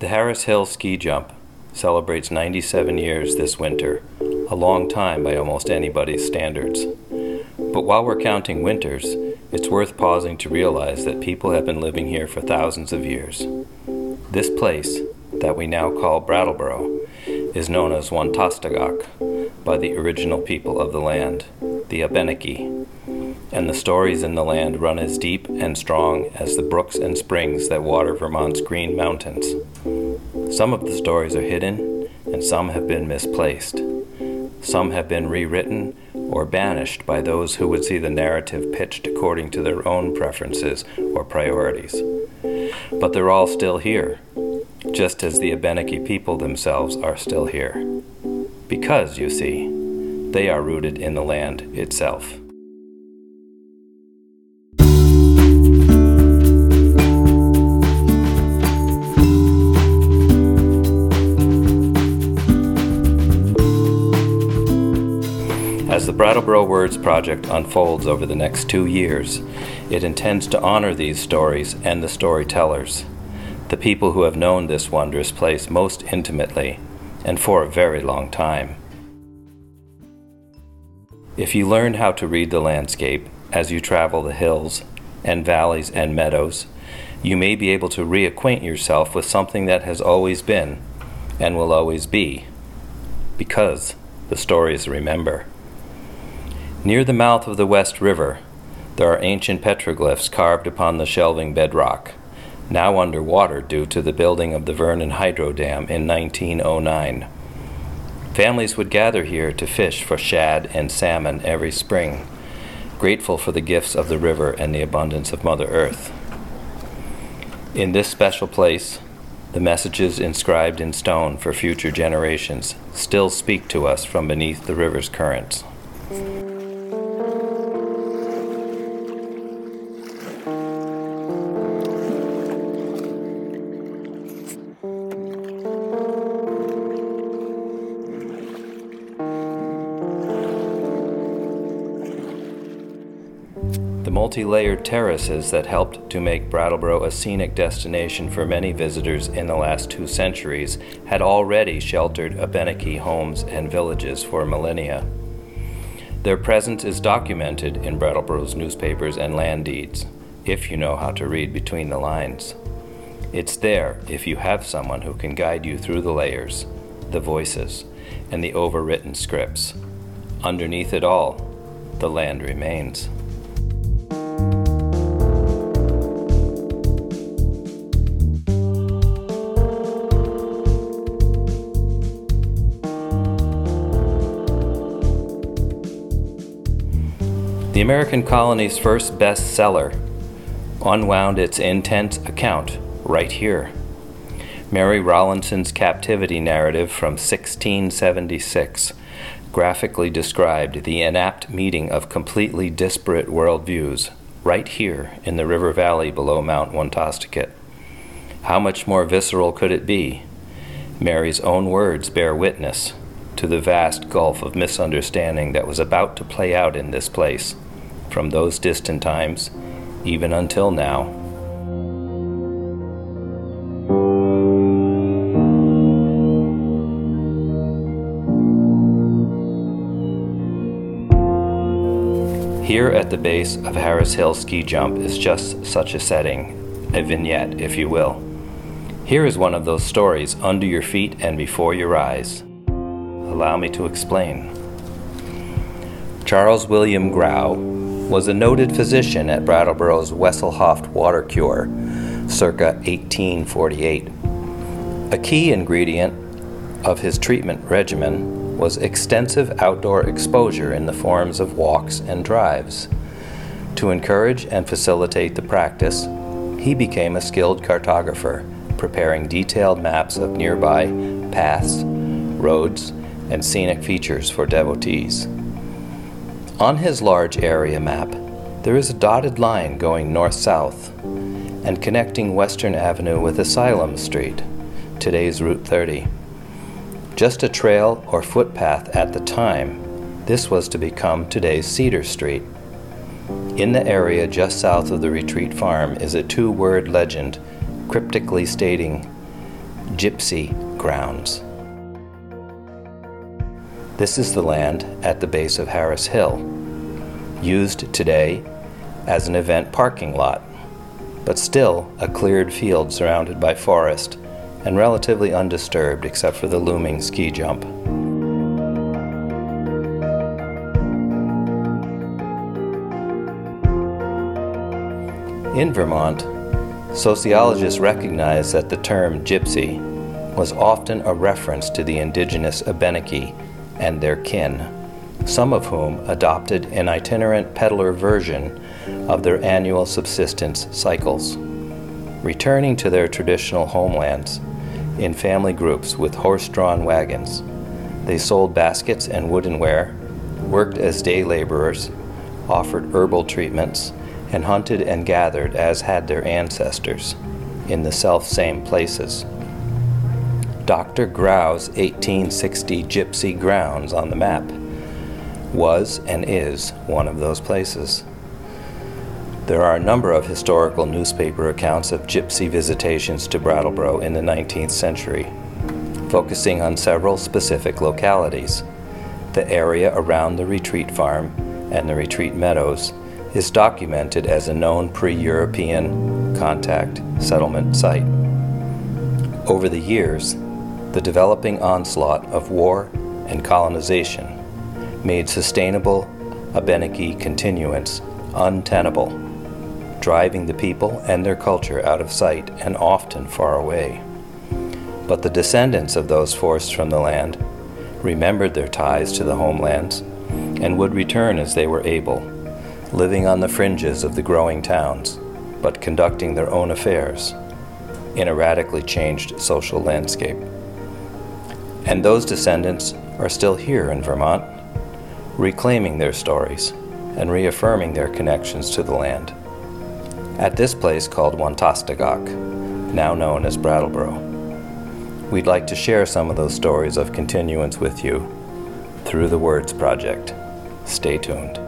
The Harris Hill ski jump celebrates 97 years this winter, a long time by almost anybody's standards. But while we're counting winters, it's worth pausing to realize that people have been living here for thousands of years. This place, that we now call Brattleboro, is known as Wantastegok by the original people of the land, the Abenaki, and the stories in the land run as deep and strong as the brooks and springs that water Vermont's green mountains. Some of the stories are hidden, and some have been misplaced. Some have been rewritten or banished by those who would see the narrative pitched according to their own preferences or priorities. But they're all still here, just as the Abenaki people themselves are still here. Because, you see, they are rooted in the land itself. Brattleboro Words Project unfolds over the next two years, it intends to honor these stories and the storytellers, the people who have known this wondrous place most intimately and for a very long time. If you learn how to read the landscape as you travel the hills and valleys and meadows, you may be able to reacquaint yourself with something that has always been and will always be, because the stories remember. Near the mouth of the West River, there are ancient petroglyphs carved upon the shelving bedrock, now under water due to the building of the Vernon Hydro Dam in 1909. Families would gather here to fish for shad and salmon every spring, grateful for the gifts of the river and the abundance of Mother Earth. In this special place, the messages inscribed in stone for future generations still speak to us from beneath the river's currents. The multi layered terraces that helped to make Brattleboro a scenic destination for many visitors in the last two centuries had already sheltered Abenaki homes and villages for millennia. Their presence is documented in Brattleboro's newspapers and land deeds, if you know how to read between the lines. It's there if you have someone who can guide you through the layers, the voices, and the overwritten scripts. Underneath it all, the land remains. The American colony's first bestseller unwound its intense account right here. Mary Rowlandson's captivity narrative from 1676 graphically described the inapt meeting of completely disparate worldviews right here in the river valley below Mount Wantastiquet. How much more visceral could it be? Mary's own words bear witness to the vast gulf of misunderstanding that was about to play out in this place from those distant times, even until now. Here at the base of Harris Hill Ski Jump is just such a setting, a vignette, if you will. Here is one of those stories under your feet and before your eyes. Allow me to explain. Charles William Grau was a noted physician at Brattleboro's Wesselhoeft water cure, circa 1848. A key ingredient of his treatment regimen was extensive outdoor exposure in the forms of walks and drives. To encourage and facilitate the practice, he became a skilled cartographer, preparing detailed maps of nearby paths, roads, and scenic features for devotees. On his large area map, there is a dotted line going north south and connecting Western Avenue with Asylum Street, today's Route 30 just a trail or footpath at the time, this was to become today's Cedar Street. In the area just south of the retreat farm is a two word legend cryptically stating Gypsy Grounds. This is the land at the base of Harris Hill, used today as an event parking lot, but still a cleared field surrounded by forest and relatively undisturbed except for the looming ski jump. In Vermont, sociologists recognize that the term gypsy was often a reference to the indigenous Abenaki and their kin, some of whom adopted an itinerant peddler version of their annual subsistence cycles, returning to their traditional homelands in family groups with horse drawn wagons. They sold baskets and woodenware, worked as day laborers, offered herbal treatments, and hunted and gathered as had their ancestors in the self same places. Dr. Grau's 1860 Gypsy Grounds on the map was and is one of those places. There are a number of historical newspaper accounts of gypsy visitations to Brattleboro in the 19th century, focusing on several specific localities. The area around the retreat farm and the retreat meadows is documented as a known pre European contact settlement site. Over the years, the developing onslaught of war and colonization made sustainable Abenaki continuance untenable, driving the people and their culture out of sight and often far away. But the descendants of those forced from the land remembered their ties to the homelands and would return as they were able living on the fringes of the growing towns, but conducting their own affairs in a radically changed social landscape. And those descendants are still here in Vermont, reclaiming their stories and reaffirming their connections to the land. At this place called Wantastegok, now known as Brattleboro, we'd like to share some of those stories of continuance with you through the Words Project. Stay tuned.